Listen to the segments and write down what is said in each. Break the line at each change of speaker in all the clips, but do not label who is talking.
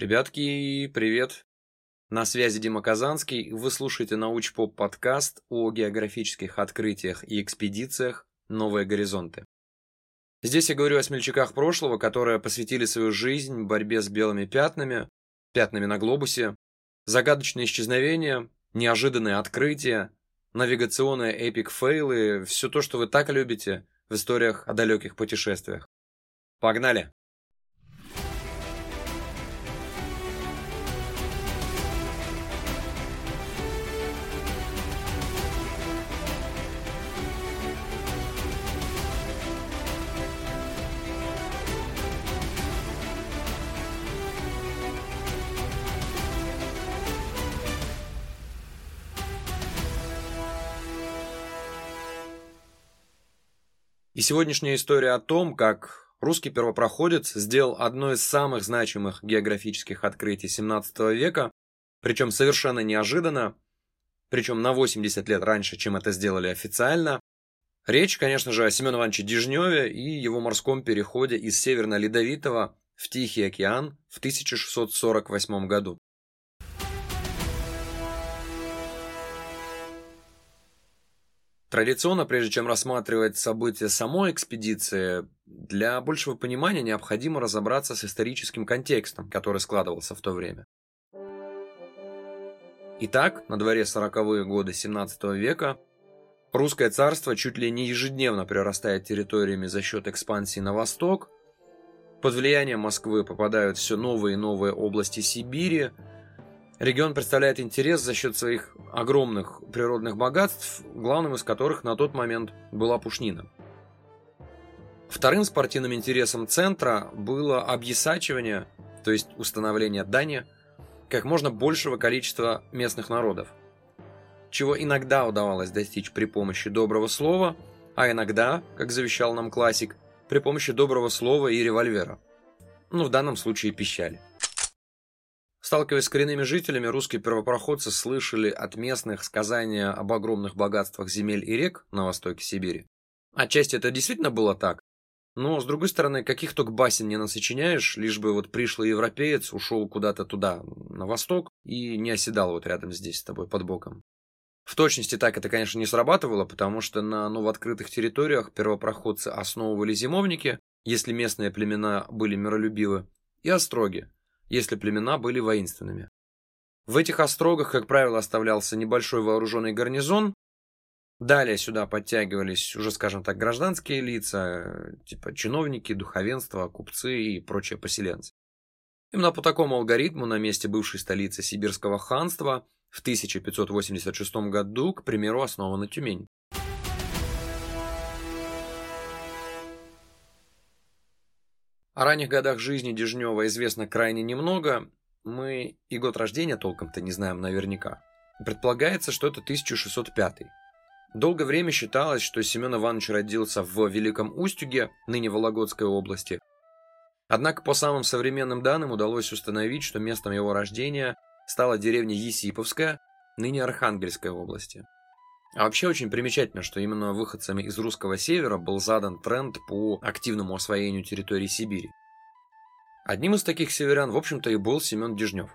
Ребятки, привет! На связи Дима Казанский. Вы слушаете научпоп подкаст о географических открытиях и экспедициях «Новые горизонты». Здесь я говорю о смельчаках прошлого, которые посвятили свою жизнь борьбе с белыми пятнами, пятнами на глобусе, загадочные исчезновения, неожиданные открытия, навигационные epic fail ы, все то, что вы так любите в историях о далеких путешествиях. Погнали! И сегодняшняя история о том, как русский первопроходец сделал одно из самых значимых географических открытий 17 века, причем совершенно неожиданно, причем на 80 лет раньше, чем это сделали официально. Речь, конечно же, о Семене Ивановиче Дежневе и его морском переходе из Северно-Ледовитого в Тихий океан в 1648 году. Традиционно, прежде чем рассматривать события самой экспедиции, для большего понимания необходимо разобраться с историческим контекстом, который складывался в то время. Итак, на дворе 40-е годы 17 века русское царство чуть ли не ежедневно прирастает территориями за счет экспансии на восток, под влиянием Москвы попадают все новые и новые области Сибири, Регион представляет интерес за счет своих огромных природных богатств, главным из которых на тот момент была пушнина. Вторым спортивным интересом центра было объясачивание, то есть установление дани, как можно большего количества местных народов, чего иногда удавалось достичь при помощи доброго слова, а иногда, как завещал нам классик, при помощи доброго слова и револьвера. Ну, в данном случае пищали. Сталкиваясь с коренными жителями, русские первопроходцы слышали от местных сказания об огромных богатствах земель и рек на востоке Сибири. Отчасти это действительно было так, но, с другой стороны, каких только басен не насочиняешь, лишь бы вот пришлый европеец ушел куда-то туда, на восток, и не оседал вот рядом здесь с тобой под боком. В точности так это, конечно, не срабатывало, потому что на новооткрытых территориях первопроходцы основывали зимовники, если местные племена были миролюбивы, и остроги, если племена были воинственными. В этих острогах, как правило, оставлялся небольшой вооруженный гарнизон. Далее сюда подтягивались уже, скажем так, гражданские лица, типа чиновники, духовенство, купцы и прочие поселенцы. Именно по такому алгоритму на месте бывшей столицы Сибирского ханства в 1586 году, к примеру, основана Тюмень. О ранних годах жизни Дежнева известно крайне немного. Мы и год рождения толком-то не знаем наверняка. Предполагается, что это 1605. Долгое время считалось, что Семен Иванович родился в Великом Устюге, ныне Вологодской области. Однако по самым современным данным удалось установить, что местом его рождения стала деревня Есиповская, ныне Архангельской области. А вообще очень примечательно, что именно выходцами из русского севера был задан тренд по активному освоению территории Сибири. Одним из таких северян, в общем-то, и был Семен Дежнев.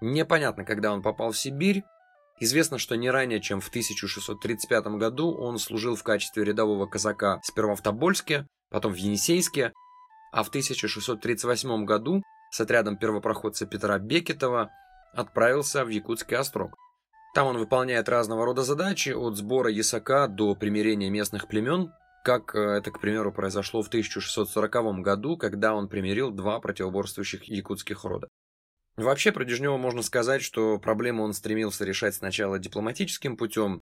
Непонятно, когда он попал в Сибирь. Известно, что не ранее, чем в 1635 году он служил в качестве рядового казака сперва в Тобольске, потом в Енисейске, а в 1638 году с отрядом первопроходца Петра Бекетова отправился в Якутский острог. Там он выполняет разного рода задачи, от сбора ясака до примирения местных племен, как э, это, к примеру, произошло в 1640 году, когда он примирил два противоборствующих якутских рода. Вообще, про Дежнева можно сказать, что проблему он стремился решать сначала дипломатическим путем.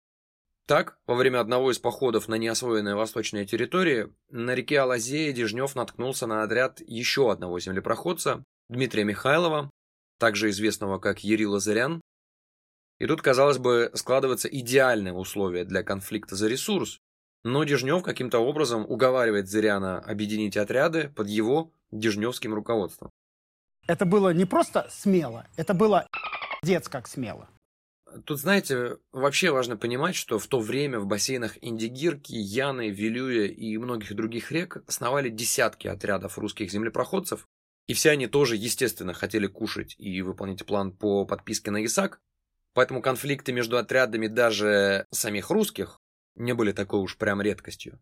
Так, во время одного из походов на неосвоенные восточные территории, на реке Алазее Дежнев наткнулся на отряд еще одного землепроходца, Дмитрия Михайлова, также известного как Ерил Лазарян, и тут, казалось бы, складываются идеальные условия для конфликта за ресурс, но Дежнев каким-то образом уговаривает Зыряна объединить отряды под его дежневским руководством.
Это было не просто смело, это было дец как смело.
Тут, знаете, вообще важно понимать, что в то время в бассейнах Индигирки, Яны, Вилюя и многих других рек основали десятки отрядов русских землепроходцев, И все они тоже, естественно, хотели кушать и выполнить план по подписке на ИСАК, поэтому конфликты между отрядами даже самих русских не были такой уж прям редкостью.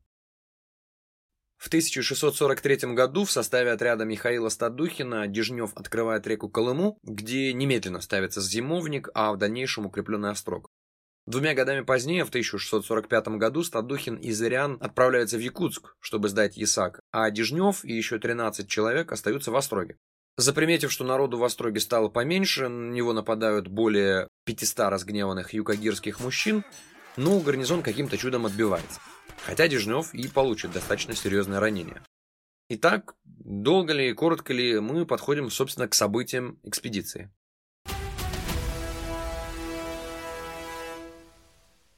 В 1643 году в составе отряда Михаила Стадухина Дежнев открывает реку Колыму, где немедленно ставится зимовник, а в дальнейшем укрепленный острог. Двумя годами позднее, в 1645 году, Стадухин и Зырян отправляются в Якутск, чтобы сдать Ясак, а Дежнев и еще 13 человек остаются в Остроге. Заприметив, что народу в Остроге стало поменьше, на него нападают более 500 разгневанных юкагирских мужчин, но гарнизон каким-то чудом отбивается. Хотя Дежнев и получит достаточно серьезное ранение. Итак, долго ли, коротко ли, мы подходим, собственно, к событиям экспедиции.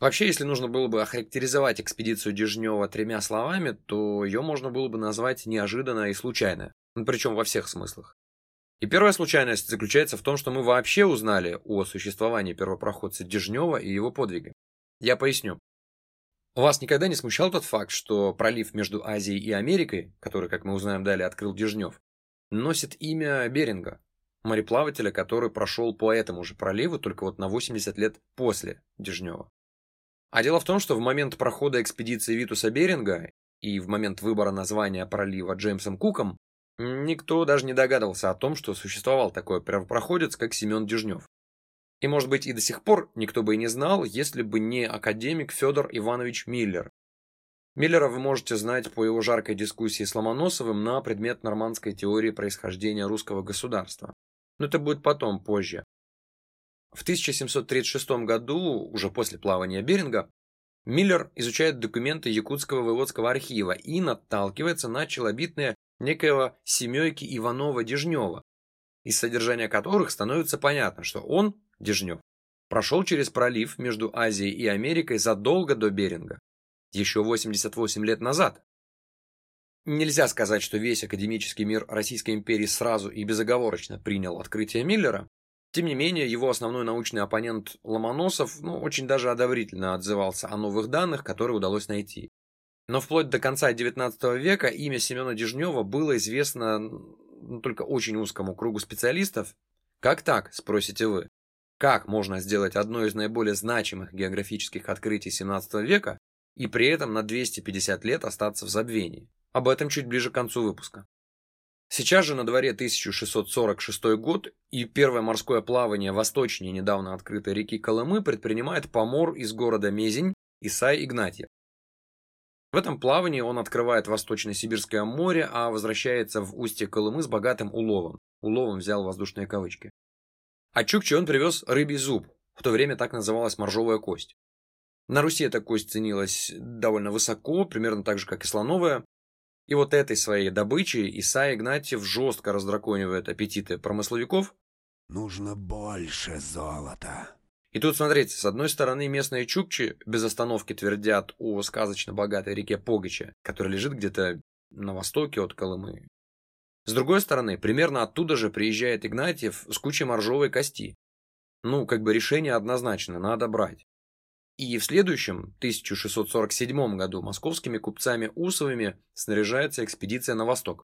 Вообще, если нужно было бы охарактеризовать экспедицию Дежнева тремя словами, то ее можно было бы назвать неожиданно и случайно. Ну, причем во всех смыслах. И первая случайность заключается в том, что мы вообще узнали о существовании первопроходца Дежнева и его подвиге. Я поясню. Вас никогда не смущал тот факт, что пролив между Азией и Америкой, который, как мы узнаем далее, открыл Дежнев, носит имя Беринга, мореплавателя, который прошел по этому же проливу только вот на 80 лет после Дежнева. А дело в том, что в момент прохода экспедиции Витуса Беринга и в момент выбора названия пролива Джеймсом Куком никто даже не догадывался о том, что существовал такой первопроходец, как Семен Дежнев. И, может быть, и до сих пор никто бы и не знал, если бы не академик Федор Иванович Миллер. Миллера вы можете знать по его жаркой дискуссии с Ломоносовым на предмет нормандской теории происхождения русского государства. Но это будет потом, позже. В 1736 году, уже после плавания Беринга, Миллер изучает документы Якутского воеводского архива и наталкивается на челобитные некоего Семёйки Иванова-Дежнева, из содержания которых становится понятно, что он, Дежнев, прошел через пролив между Азией и Америкой задолго до Беринга, еще 88 лет назад. Нельзя сказать, что весь академический мир Российской империи сразу и безоговорочно принял открытие Миллера, тем не менее, его основной научный оппонент Ломоносов ну, очень даже одобрительно отзывался о новых данных, которые удалось найти. Но вплоть до конца XIX века имя Семена Дежнева было известно ну, только очень узкому кругу специалистов. Как так, спросите вы? Как можно сделать одно из наиболее значимых географических открытий XVII века и при этом на 250 лет остаться в забвении? Об этом чуть ближе к концу выпуска. Сейчас же на дворе 1646 год, и первое морское плавание восточнее недавно открытой реки Колымы предпринимает помор из города Мезень Исай Игнатьев. В этом плавании он открывает Восточно-Сибирское море, а возвращается в устье Колымы с богатым уловом. Уловом взял воздушные кавычки. А Чукчи он привез рыбий зуб, в то время так называлась моржовая кость. На Руси эта кость ценилась довольно высоко, примерно так же, как и слоновая, и вот этой своей добычей Исай Игнатьев жестко раздраконивает аппетиты промысловиков.
Нужно больше золота.
И тут, смотрите, с одной стороны местные чукчи без остановки твердят о сказочно богатой реке Погача, которая лежит где-то на востоке от Колымы. С другой стороны, примерно оттуда же приезжает Игнатьев с кучей моржовой кости. Ну, как бы решение однозначно, надо брать. И в следующем, 1647 году, московскими купцами Усовыми снаряжается экспедиция на восток.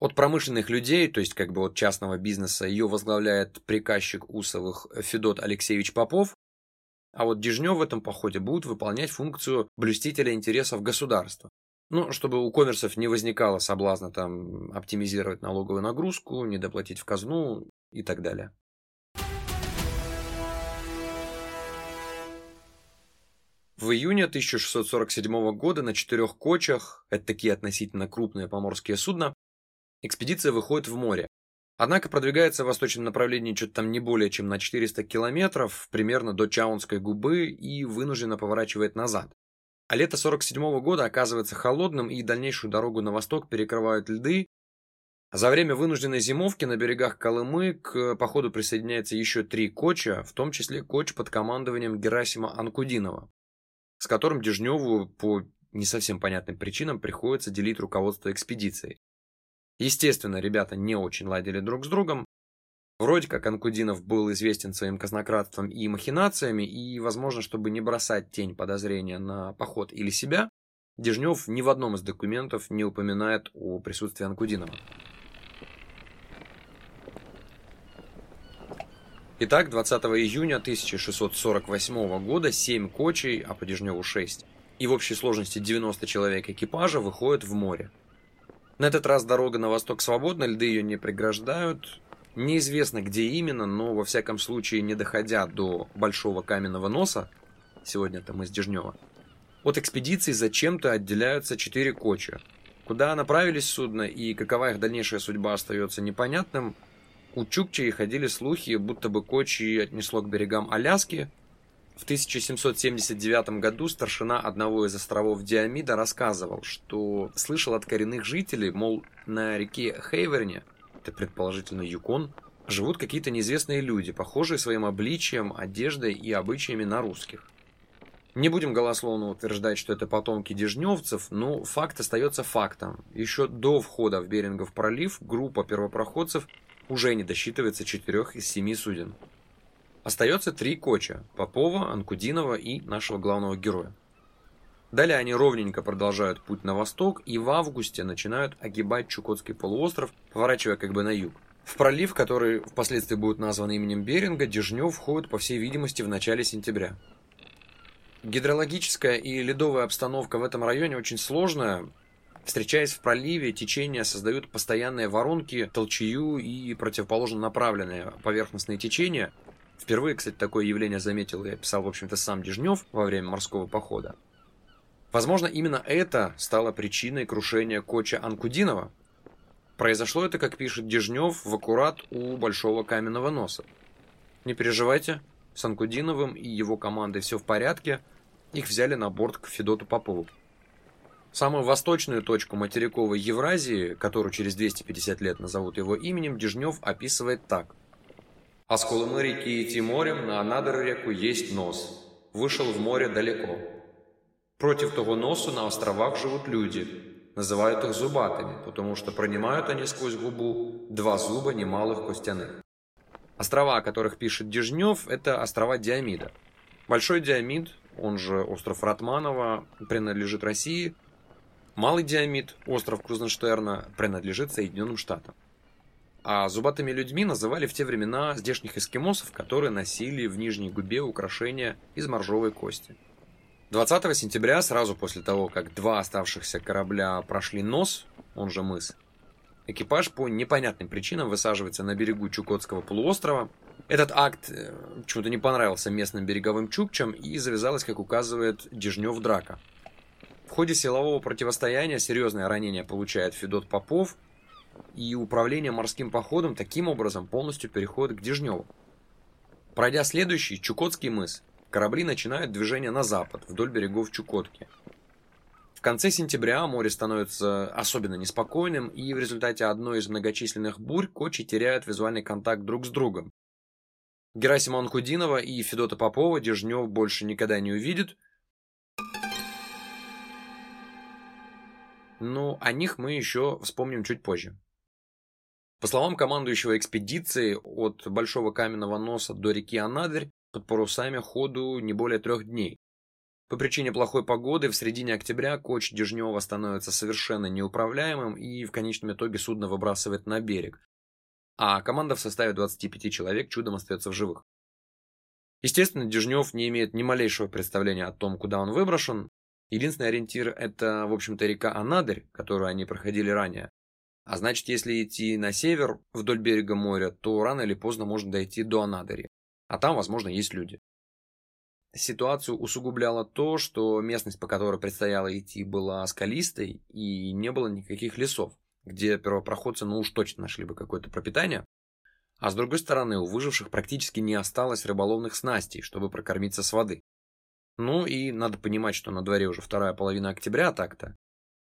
От промышленных людей, то есть как бы от частного бизнеса, ее возглавляет приказчик Усовых Федот Алексеевич Попов, а вот Дежнев в этом походе будет выполнять функцию блюстителя интересов государства. Ну, чтобы у коммерсов не возникало соблазна там оптимизировать налоговую нагрузку, не доплатить в казну и так далее. В июне 1647 года на четырех кочах, это такие относительно крупные поморские судна, экспедиция выходит в море. Однако продвигается в восточном направлении что-то там не более чем на 400 километров, примерно до Чаунской губы, и вынужденно поворачивает назад. А лето 47 года оказывается холодным, и дальнейшую дорогу на восток перекрывают льды. За время вынужденной зимовки на берегах Колымы к походу присоединяется еще три коча, в том числе коч под командованием Герасима Анкудинова с которым Дежневу по не совсем понятным причинам приходится делить руководство экспедицией. Естественно, ребята не очень ладили друг с другом. Вроде как Анкудинов был известен своим казнократством и махинациями, и, возможно, чтобы не бросать тень подозрения на поход или себя, Дежнев ни в одном из документов не упоминает о присутствии Анкудинова. Итак, 20 июня 1648 года 7 кочей, а по Дежневу 6, и в общей сложности 90 человек экипажа выходят в море. На этот раз дорога на восток свободна, льды ее не преграждают. Неизвестно, где именно, но во всяком случае, не доходя до Большого Каменного Носа, сегодня мы с Дежнева, от экспедиции зачем-то отделяются четыре коча. Куда направились судно и какова их дальнейшая судьба остается непонятным, у Чукчей ходили слухи, будто бы Кочи отнесло к берегам Аляски. В 1779 году старшина одного из островов Диамида рассказывал, что слышал от коренных жителей, мол, на реке Хейверне, это предположительно Юкон, живут какие-то неизвестные люди, похожие своим обличием, одеждой и обычаями на русских. Не будем голословно утверждать, что это потомки дежневцев, но факт остается фактом. Еще до входа в Берингов пролив группа первопроходцев уже не досчитывается четырех из семи суден. Остается три коча – Попова, Анкудинова и нашего главного героя. Далее они ровненько продолжают путь на восток и в августе начинают огибать Чукотский полуостров, поворачивая как бы на юг. В пролив, который впоследствии будет назван именем Беринга, Дежнев входит, по всей видимости, в начале сентября. Гидрологическая и ледовая обстановка в этом районе очень сложная. Встречаясь в проливе, течения создают постоянные воронки, толчью и противоположно направленные поверхностные течения. Впервые, кстати, такое явление заметил и описал, в общем-то, сам Дежнев во время морского похода. Возможно, именно это стало причиной крушения Коча Анкудинова. Произошло это, как пишет Дежнев, в аккурат у Большого Каменного Носа. Не переживайте, с Анкудиновым и его командой все в порядке, их взяли на борт к Федоту Попову. Самую восточную точку материковой Евразии, которую через 250 лет назовут его именем, Дежнев описывает так. «А с Колымы реки идти морем, на Анадыр реку есть нос. Вышел в море далеко. Против того носу на островах живут люди. Называют их зубатыми, потому что пронимают они сквозь губу два зуба немалых костяных. Острова, о которых пишет Дежнев, это острова Диамида. Большой Диамид, он же остров Ратманова, принадлежит России. Малый Диамид, остров Крузенштерна, принадлежит Соединенным Штатам. А зубатыми людьми называли в те времена здешних эскимосов, которые носили в нижней губе украшения из моржовой кости. 20 сентября, сразу после того, как два оставшихся корабля прошли нос, он же мыс, Экипаж по непонятным причинам высаживается на берегу Чукотского полуострова. Этот акт э, почему-то не понравился местным береговым чукчам и завязалась, как указывает Дежнев, драка. В ходе силового противостояния серьезное ранение получает Федот Попов, и управление морским походом таким образом полностью переходит к Дежневу. Пройдя следующий, Чукотский мыс, корабли начинают движение на запад, вдоль берегов Чукотки – в конце сентября море становится особенно неспокойным, и в результате одной из многочисленных бурь кочи теряют визуальный контакт друг с другом. Герасима Анкудинова и Федота Попова Дежнев больше никогда не увидит. Но о них мы еще вспомним чуть позже. По словам командующего экспедиции, от Большого Каменного Носа до реки Анадырь под парусами ходу не более трех дней. По причине плохой погоды в середине октября коч Дежнева становится совершенно неуправляемым и в конечном итоге судно выбрасывает на берег. А команда в составе 25 человек чудом остается в живых. Естественно, Дежнев не имеет ни малейшего представления о том, куда он выброшен. Единственный ориентир – это, в общем-то, река Анадырь, которую они проходили ранее. А значит, если идти на север, вдоль берега моря, то рано или поздно можно дойти до Анадыри. А там, возможно, есть люди. Ситуацию усугубляло то, что местность, по которой предстояло идти, была скалистой и не было никаких лесов, где первопроходцы ну уж точно нашли бы какое-то пропитание. А с другой стороны, у выживших практически не осталось рыболовных снастей, чтобы прокормиться с воды. Ну и надо понимать, что на дворе уже вторая половина октября так-то.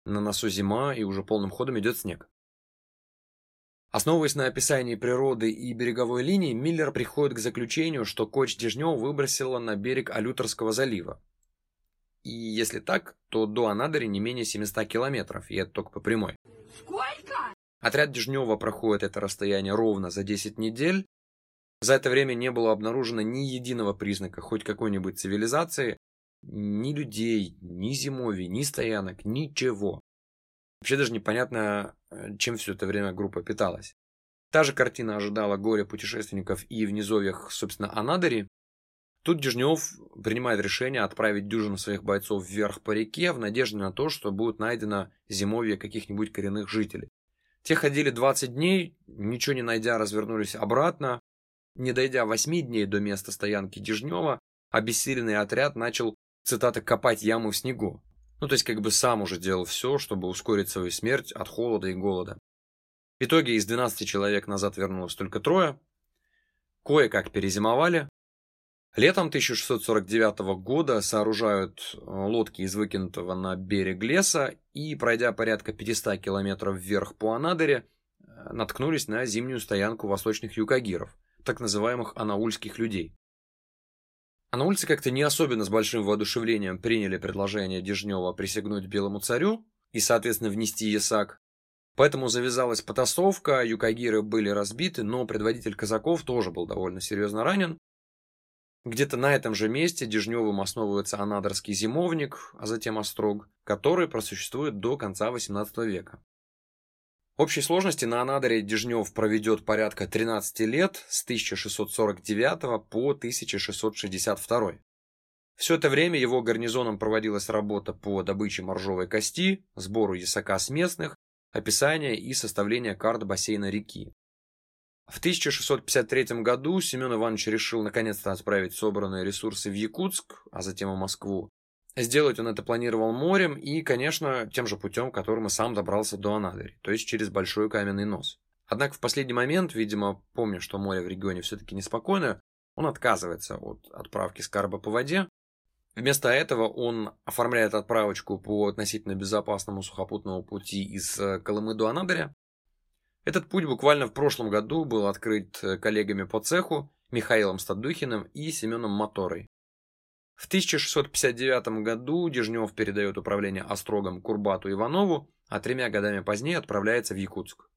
На носу зима и уже полным ходом идет снег. Основываясь на описании природы и береговой линии, Миллер приходит к заключению, что коч Дежнев выбросила на берег Алюторского залива. И если так, то до Анадыри не менее 700 километров, и это только по прямой. Сколько? Отряд Дежнева проходит это расстояние ровно за 10 недель. За это время не было обнаружено ни единого признака хоть какой-нибудь цивилизации, ни людей, ни зимовий, ни стоянок, ничего. Вообще даже непонятно, чем все это время группа питалась. Та же картина ожидала горе путешественников и в низовьях, собственно, Анадыри. Тут Дежнев принимает решение отправить дюжину своих бойцов вверх по реке в надежде на то, что будет найдено зимовье каких-нибудь коренных жителей. Те ходили 20 дней, ничего не найдя, развернулись обратно. Не дойдя 8 дней до места стоянки Дежнева, обессиленный отряд начал, цитата, «копать яму в снегу». Ну, то есть как бы сам уже делал все, чтобы ускорить свою смерть от холода и голода. В итоге из 12 человек назад вернулось только трое. Кое-как перезимовали. Летом 1649 года сооружают э, лодки из выкинутого на берег леса и, пройдя порядка 500 километров вверх по Анадыре, э, наткнулись на зимнюю стоянку восточных юкагиров, так называемых анаульских людей. Анаульцы как-то не особенно с большим воодушевлением приняли предложение Дежнева присягнуть белому царю и, соответственно, внести ясак, Поэтому завязалась потасовка, юкагиры были разбиты, но предводитель казаков тоже был довольно серьезно ранен. Где-то на этом же месте Дежневым основывается Анадырский зимовник, а затем Острог, который просуществует до конца XVIII века. Общей сложности на Анадыре Дежнев проведет порядка 13 лет с 1649 по 1662. Все это время его гарнизоном проводилась работа по добыче моржовой кости, сбору ясака с местных, описание и составление карт бассейна реки. В 1653 году Семен Иванович решил наконец-то отправить собранные ресурсы в Якутск, а затем в Москву. Сделать он это планировал морем и, конечно, тем же путем, которым и сам добрался до Анадыри, то есть через Большой Каменный Нос. Однако в последний момент, видимо, помня, что море в регионе все-таки неспокойное, он отказывается от отправки скарба по воде Вместо этого он оформляет отправочку по относительно безопасному сухопутному пути из э, Колымы до Анадыря. Этот путь буквально в прошлом году был открыт э, коллегами по цеху Михаилом Стадухиным и Семеном Моторой. В 1659 году Дежнев передает управление Острогом Курбату Иванову, а тремя годами позднее отправляется в Якутск.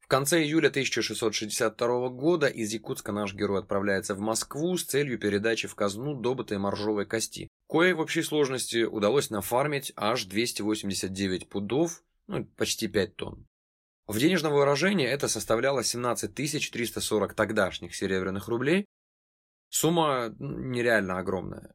В конце июля 1662 года из Якутска наш герой отправляется в Москву с целью передачи в казну добытой моржовой кости. Кое в общей сложности удалось нафармить аж 289 пудов, ну почти 5 тонн. В денежном выражении это составляло 17 340 тогдашних серебряных рублей. Сумма нереально огромная.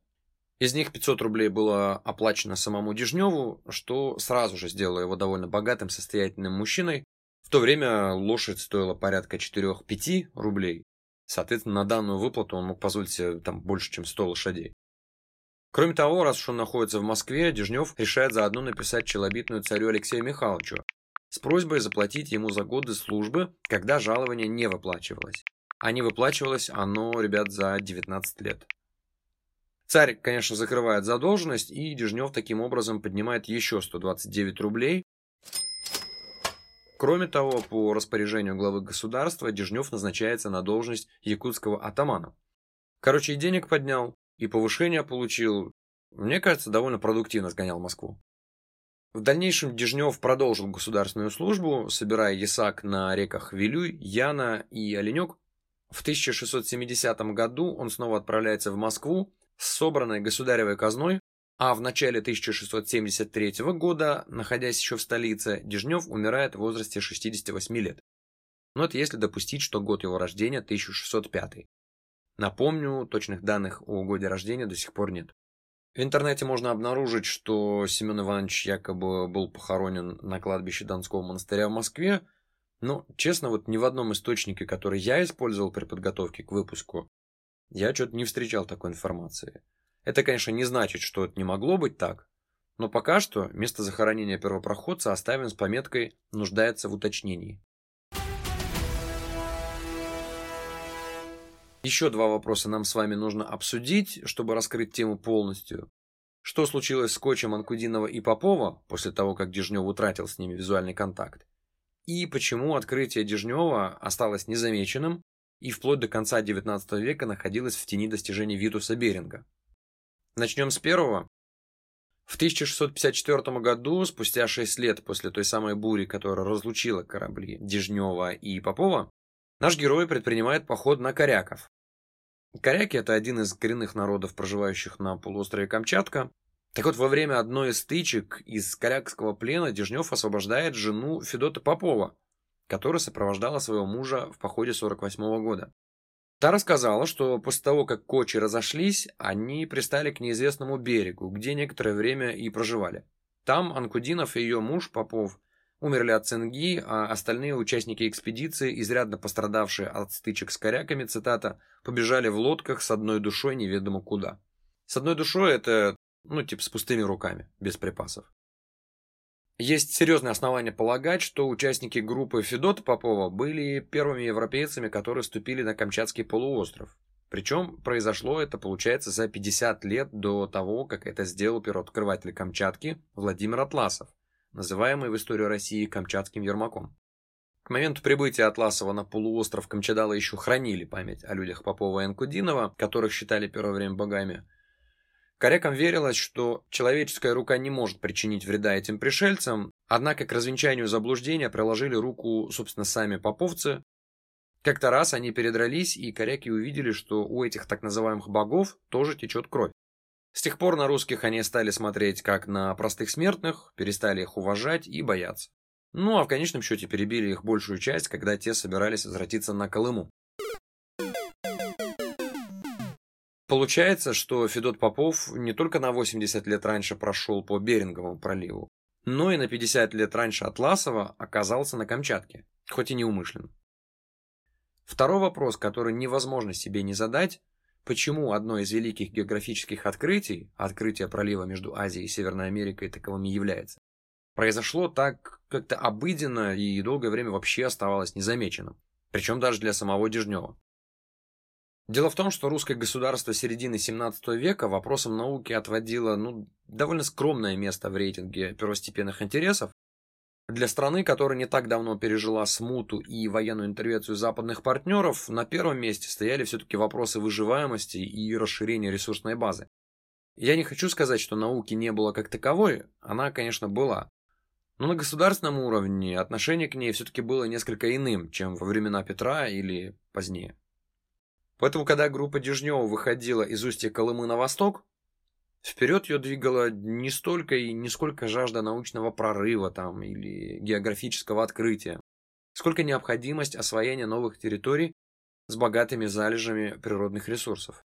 Из них 500 рублей было оплачено самому Дежневу, что сразу же сделало его довольно богатым, состоятельным мужчиной, в то время лошадь стоила порядка 4-5 рублей. Соответственно, на данную выплату он мог позволить себе там больше, чем 100 лошадей. Кроме того, раз уж он находится в Москве, Дежнев решает заодно написать челобитную царю Алексею Михайловичу с просьбой заплатить ему за годы службы, когда жалование не выплачивалось. А не выплачивалось оно, ребят, за 19 лет. Царь, конечно, закрывает задолженность, и Дежнев таким образом поднимает еще 129 рублей, Кроме того, по распоряжению главы государства Дежнев назначается на должность якутского атамана. Короче, и денег поднял, и повышение получил. Мне кажется, довольно продуктивно сгонял Москву. В дальнейшем Дежнев продолжил государственную службу, собирая ясак на реках Вилюй, Яна и Оленек. В 1670 году он снова отправляется в Москву с собранной государевой казной, а в начале 1673 года, находясь еще в столице, Дежнев умирает в возрасте 68 лет. Но это если допустить, что год его рождения 1605. Напомню, точных данных о годе рождения до сих пор нет. В интернете можно обнаружить, что Семен Иванович якобы был похоронен на кладбище Донского монастыря в Москве, но, честно, вот ни в одном источнике, который я использовал при подготовке к выпуску, я что-то не встречал такой информации. Это, конечно, не значит, что это не могло быть так, но пока что место захоронения первопроходца оставим с пометкой «нуждается в уточнении». Еще два вопроса нам с вами нужно обсудить, чтобы раскрыть тему полностью. Что случилось с Кочем Анкудинова и Попова после того, как Дежнев утратил с ними визуальный контакт? И почему открытие Дежнева осталось незамеченным и вплоть до конца XIX века находилось в тени достижений Витуса Беринга? Начнем с первого. В 1654 году, спустя 6 лет после той самой бури, которая разлучила корабли Дежнева и Попова, наш герой предпринимает поход на коряков. Коряки – это один из коренных народов, проживающих на полуострове Камчатка. Так вот, во время одной из стычек из корякского плена Дежнев освобождает жену Федота Попова, которая сопровождала своего мужа в походе 48 -го года. Та рассказала, что после того, как Кочи разошлись, они пристали к неизвестному берегу, где некоторое время и проживали. Там Анкудинов и ее муж Попов умерли от цинги, а остальные участники экспедиции, изрядно пострадавшие от стычек с коряками, цитата, побежали в лодках с одной душой неведомо куда. С одной душой это, ну, типа с пустыми руками, без припасов. Есть серьезные основания полагать, что участники группы Федота Попова были первыми европейцами, которые ступили на Камчатский полуостров. Причем произошло это, получается, за 50 лет до того, как это сделал первооткрыватель Камчатки Владимир Атласов, называемый в истории России Камчатским Ермаком. К моменту прибытия Атласова на полуостров Камчадала еще хранили память о людях Попова и Анкудинова, которых считали первое время богами, Корякам верилось, что человеческая рука не может причинить вреда этим пришельцам, однако к развенчанию заблуждения приложили руку, собственно, сами поповцы. Как-то раз они передрались, и коряки увидели, что у этих так называемых богов тоже течет кровь. С тех пор на русских они стали смотреть как на простых смертных, перестали их уважать и бояться. Ну а в конечном счете перебили их большую часть, когда те собирались возвратиться на Колыму. Получается, что Федот Попов не только на 80 лет раньше прошел по Беринговому проливу, но и на 50 лет раньше Атласова оказался на Камчатке, хоть и неумышленно. Второй вопрос, который невозможно себе не задать, почему одно из великих географических открытий, открытие пролива между Азией и Северной Америкой таковым является, произошло так как-то обыденно и долгое время вообще оставалось незамеченным, причем даже для самого Дежнева. Дело в том, что русское государство середины 17 века вопросам науки отводило ну, довольно скромное место в рейтинге первостепенных интересов. Для страны, которая не так давно пережила смуту и военную интервенцию западных партнеров, на первом месте стояли все-таки вопросы выживаемости и расширения ресурсной базы. Я не хочу сказать, что науки не было как таковой, она, конечно, была. Но на государственном уровне отношение к ней все-таки было несколько иным, чем во времена Петра или позднее. Поэтому, когда группа Дежнева выходила из устья Колымы на восток, вперед ее двигала не столько и не сколько жажда научного прорыва там или географического открытия, сколько необходимость освоения новых территорий с богатыми залежами природных ресурсов.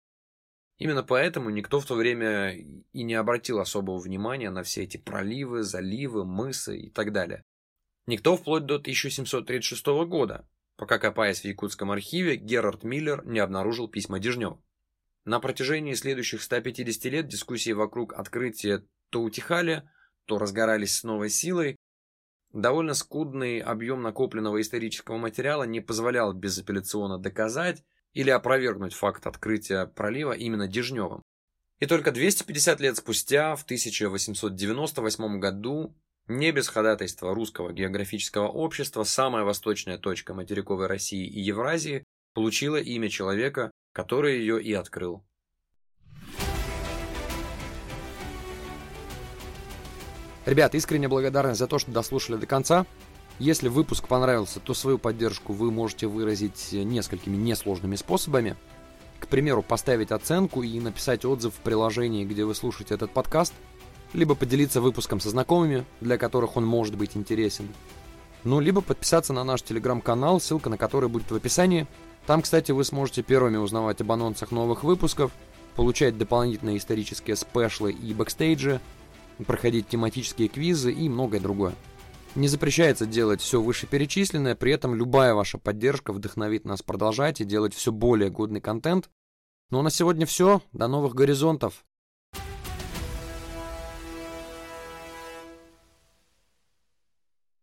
Именно поэтому никто в то время и не обратил особого внимания на все эти проливы, заливы, мысы и так далее. Никто вплоть до 1736 года, пока копаясь в якутском архиве, Герард Миллер не обнаружил письма Дежнева. На протяжении следующих 150 лет дискуссии вокруг открытия то утихали, то разгорались с новой силой. Довольно скудный объем накопленного исторического материала не позволял безапелляционно доказать или опровергнуть факт открытия пролива именно Дежневым. И только 250 лет спустя, в 1898 году, не без ходатайства Русского географического общества самая восточная точка материковой России и Евразии получила имя человека, который ее и открыл.
Ребят, искренне благодарны за то, что дослушали до конца. Если выпуск понравился, то свою поддержку вы можете выразить несколькими несложными способами. К примеру, поставить оценку и написать отзыв в приложении, где вы слушаете этот подкаст – либо поделиться выпуском со знакомыми, для которых он может быть интересен. Ну, либо подписаться на наш телеграм-канал, ссылка на который будет в описании. Там, кстати, вы сможете первыми узнавать об анонсах новых выпусков, получать дополнительные исторические special ы и бэкстейджи, проходить тематические квизы и многое другое. Не запрещается делать все вышеперечисленное, при этом любая ваша поддержка вдохновит нас продолжать и делать все более годный контент. Ну а на сегодня все. До новых горизонтов.